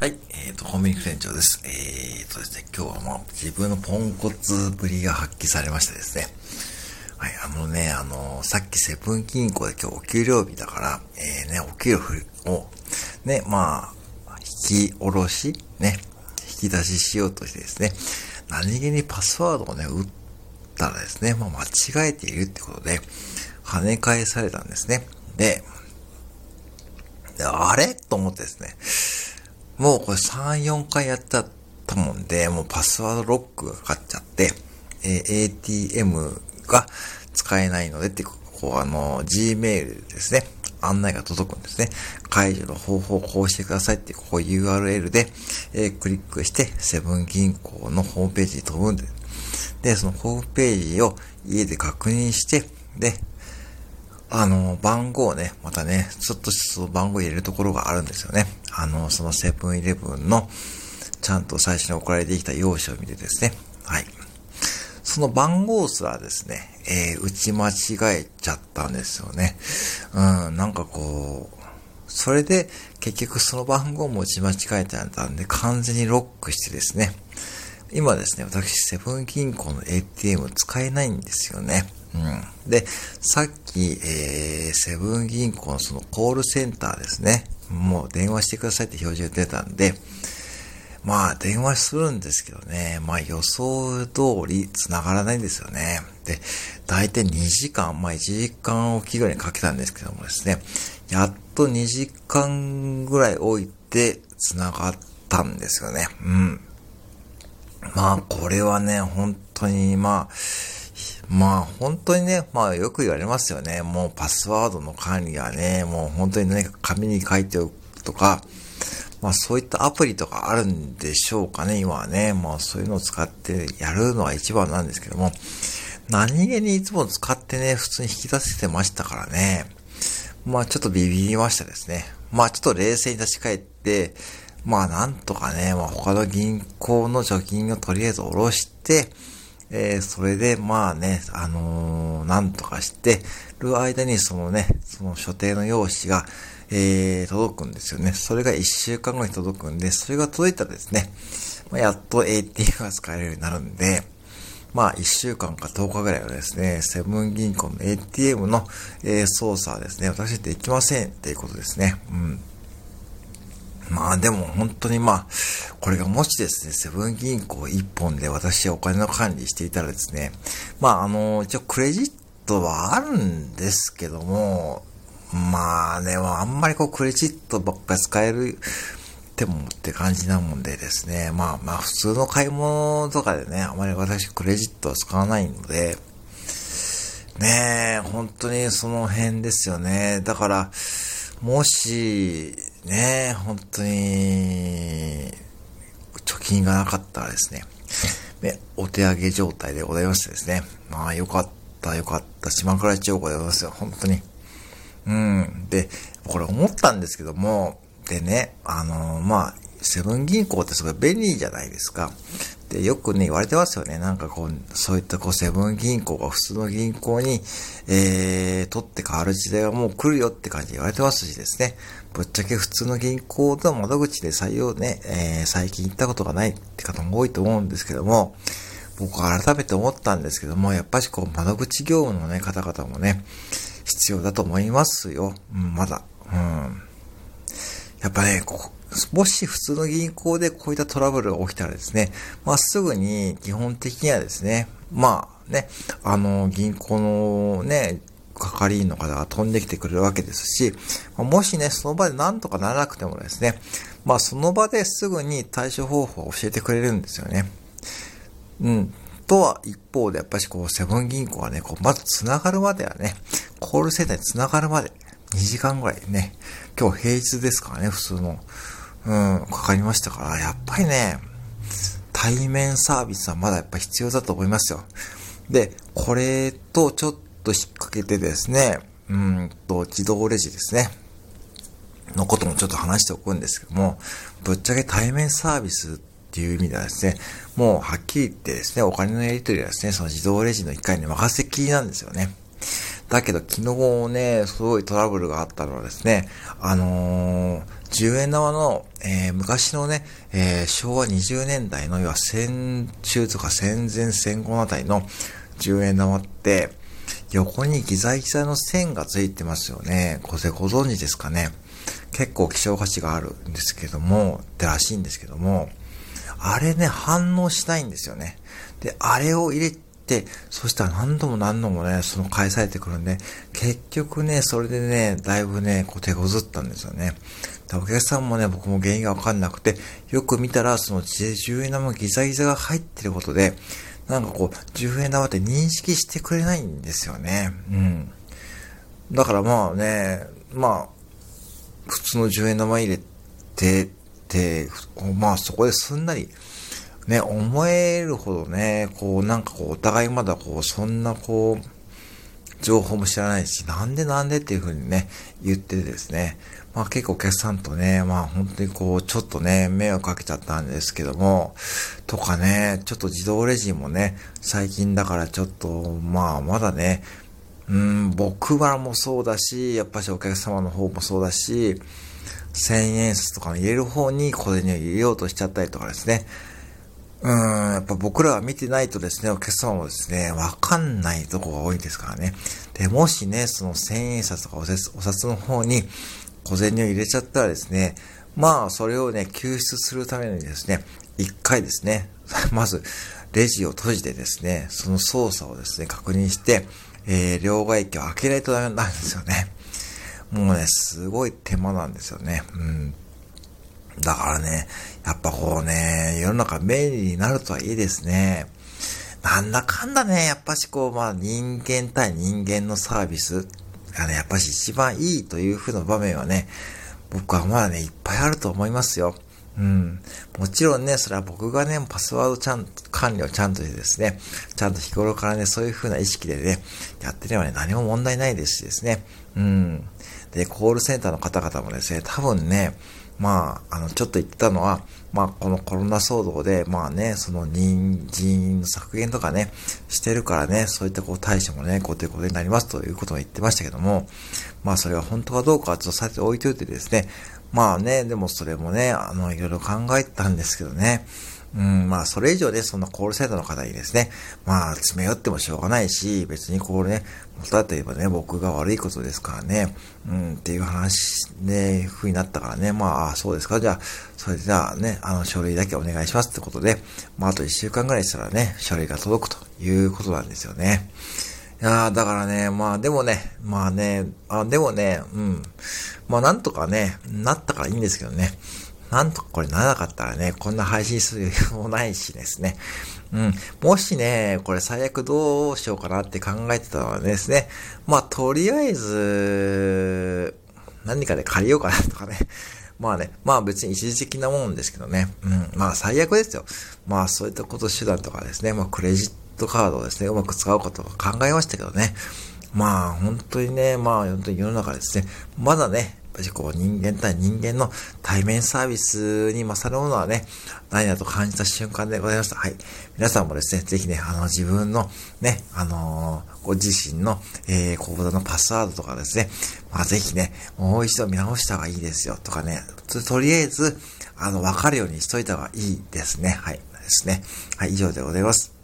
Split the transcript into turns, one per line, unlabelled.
はい、えっ、ー、と、コンビニ店長です。えっ、ー、とですね、今日はまあ、自分のポンコツぶりが発揮されましてですね。はい、あのね、あのー、さっきセブン銀行で今日お給料日だから、えー、ね、お給料を、ね、まあ、引き下ろし、ね、引き出ししようとしてですね、何気にパスワードをね、打ったらですね、まあ、間違えているってことで、跳ね返されたんですね。で、あれ？と思ってですね、もうこれ3、4回やったたもんで、もうパスワードロックがかかっちゃって、えー、ATM が使えないのでって、こうあの、Gmail ですね。案内が届くんですね。解除の方法をこうしてくださいってここ URL で、えー、クリックして、セブン銀行のホームページに飛ぶんで、で、そのホームページを家で確認して、で、あの、番号ね、またね、ちょっとその番号入れるところがあるんですよね。あの、そのセブンイレブンの、ちゃんと最初に送られてきた用紙を見てですね。はい。その番号すらですね、えー、打ち間違えちゃったんですよね。うん、なんかこう、それで結局その番号も打ち間違えてたんで完全にロックしてですね、今ですね、私セブン銀行の ATM 使えないんですよね。うん。で、さっき、えー、セブン銀行のそのコールセンターですね。もう電話してくださいって表示が出たんで、まあ電話するんですけどね、まあ予想通り繋がらないんですよね。で、大体2時間、まあ1時間おきぐらいにかけたんですけどもですね、やっと2時間ぐらい置いて繋がったんですよね。うん。まあこれはね、本当にまあ、まあ本当にね、まあよく言われますよね。もうパスワードの管理はね、もう本当にね、紙に書いておくとか、まあそういったアプリとかあるんでしょうかね、今はね。まあそういうのを使ってやるのが一番なんですけども、何気にいつも使ってね、普通に引き出せてましたからね。まあちょっとビビりましたですね。まあちょっと冷静に立ち返って、まあなんとかね、まあ他の銀行の貯金をとりあえず下ろして、えー、それで、まあね、あのー、なんとかしてる間に、そのね、その所定の用紙が、えー、届くんですよね。それが1週間後に届くんで、それが届いたらですね、まあ、やっと ATM が使えるようになるんで、まあ、1週間か10日ぐらいはですね、セブン銀行の ATM の、えー、操作はですね、私できませんっていうことですね。うん。まあでも本当にまあ、これがもしですね、セブン銀行一本で私はお金の管理していたらですね、まああの、一応クレジットはあるんですけども、まあね、あんまりこうクレジットばっかり使えるってもって感じなもんでですね、まあまあ普通の買い物とかでね、あまり私クレジットは使わないので、ねえ、本当にその辺ですよね。だから、もし、ねえ、本当に、貯金がなかったらですね、ね、お手上げ状態でございましてですね。まあ、よかった、よかった。島倉一応ございますよ。本当に。うん。で、これ思ったんですけども、でね、あのー、まあ、セブン銀行ってすごい便利じゃないですか。で、よくね、言われてますよね。なんかこう、そういったこう、セブン銀行が普通の銀行に、えー、取って変わる時代はもう来るよって感じで言われてますしですね。ぶっちゃけ普通の銀行の窓口で採用ね、えー、最近行ったことがないって方も多いと思うんですけども、僕は改めて思ったんですけども、やっぱしこう、窓口業務のね、方々もね、必要だと思いますよ。うん、まだ。うん。やっぱね、こもし普通の銀行でこういったトラブルが起きたらですね、まあ、すぐに基本的にはですね、まあね、あの、銀行のね、係員の方が飛んできてくれるわけですし、もしね、その場で何とかならなくてもですね、まあその場ですぐに対処方法を教えてくれるんですよね。うん。とは一方でやっぱりこうセブン銀行はね、こうまず繋がるまではね、コールセンターに繋がるまで2時間ぐらいね、今日平日ですからね、普通の。うん、かかりましたから、やっぱりね、対面サービスはまだやっぱ必要だと思いますよ。で、これとちょっと引っ掛けてですね、うんと、自動レジですね。のこともちょっと話しておくんですけども、ぶっちゃけ対面サービスっていう意味ではですね、もうはっきり言ってですね、お金のやり取りはですね、その自動レジの一回に任せきりなんですよね。だけど昨日ね、すごいトラブルがあったのはですね、あのー、10円玉の、えー、昔のね、えー、昭和20年代の、要は戦中とか戦前戦後のあたりの10円玉って、横にギザギザの線がついてますよね。これご存知ですかね。結構希少価値があるんですけども、ってらしいんですけども、あれね、反応しないんですよね。で、あれを入れ、そしたら何度も何度もね、その返されてくるんで、結局ね、それでね、だいぶね、こう手こずったんですよね。お客さんもね、僕も原因がわかんなくて、よく見たら、その10円玉ギザギザが入ってることで、なんかこう、10円玉って認識してくれないんですよね。うん。だからまあね、まあ、普通の10円玉入れてっ、て、まあそこですんなり、ね、思えるほどね、こう、なんかこう、お互いまだこう、そんなこう、情報も知らないし、なんでなんでっていうふうにね、言ってですね、まあ結構お客さんとね、まあ本当にこう、ちょっとね、迷惑かけちゃったんですけども、とかね、ちょっと自動レジもね、最近だからちょっと、まあまだね、うん、僕はもそうだし、やっぱしお客様の方もそうだし、千円札とかの入れる方に小銭を入れようとしちゃったりとかですね。うん、やっぱ僕らは見てないとですね、お客様もですね、わかんないとこが多いですからね。で、もしね、その千円札とかお札の方に小銭を入れちゃったらですね、まあ、それをね、救出するためにですね、一回ですね、まず、レジを閉じてですね、その操作をですね、確認して、えー、両替機を開けないとダメなんですよね。もうね、すごい手間なんですよね。うん。だからね、やっぱこうね、世の中便利になるとはいいですね。なんだかんだね、やっぱしこう、まあ人間対人間のサービスがね、やっぱし一番いいという風な場面はね、僕はまだね、いっぱいあると思いますよ。うん。もちろんね、それは僕がね、パスワードちゃん、管理をちゃんとしてですね、ちゃんと日頃からね、そういう風な意識でね、やってればね、何も問題ないですしですね。うん。で、コールセンターの方々もですね、多分ね、まあ、あの、ちょっと言ったのは、まあ、このコロナ騒動で、まあね、その人人削減とかね、してるからね、そういったこう対処もね、こうということになりますということを言ってましたけども、まあそれは本当かどうかはちょっとさて置いといてですね、まあね、でもそれもね、あの、いろいろ考えたんですけどね、うん、まあ、それ以上で、そのコールセンターの方にですね、まあ、詰め寄ってもしょうがないし、別にこうね、元だと言えばね、僕が悪いことですからね、うん、っていう話、ね、風になったからね、まあ、そうですか、じゃあ、それじゃあね、あの、書類だけお願いしますってことで、まあ、あと1週間ぐらいしたらね、書類が届くということなんですよね。いやだからね、まあでもね、まあね、あ、でもね、うん。まあなんとかね、なったからいいんですけどね。なんとかこれならなかったらね、こんな配信する余裕もないしですね。うん。もしね、これ最悪どうしようかなって考えてたのはですね、まあ、とりあえず、何かで借りようかなとかね。まあね、まあ別に一時的なもんですけどね。うん。まあ最悪ですよ。まあそういったこと手段とかですね、まあクレジットカードをですね、うまく使うことか考えましたけどね。まあ本当にね、まあ本当に世の中ですね、まだね、やっぱりこう人間対人間の対面サービスに勝るものはね、何だと感じた瞬間でございました。はい。皆さんもですね、ぜひね、あの自分のね、あのー、ご自身の、えー、口座のパスワードとかですね、まあぜひね、もう一度見直した方がいいですよとかね、とりあえず、あの、わかるようにしといた方がいいですね。はい。ですね。はい、以上でございます。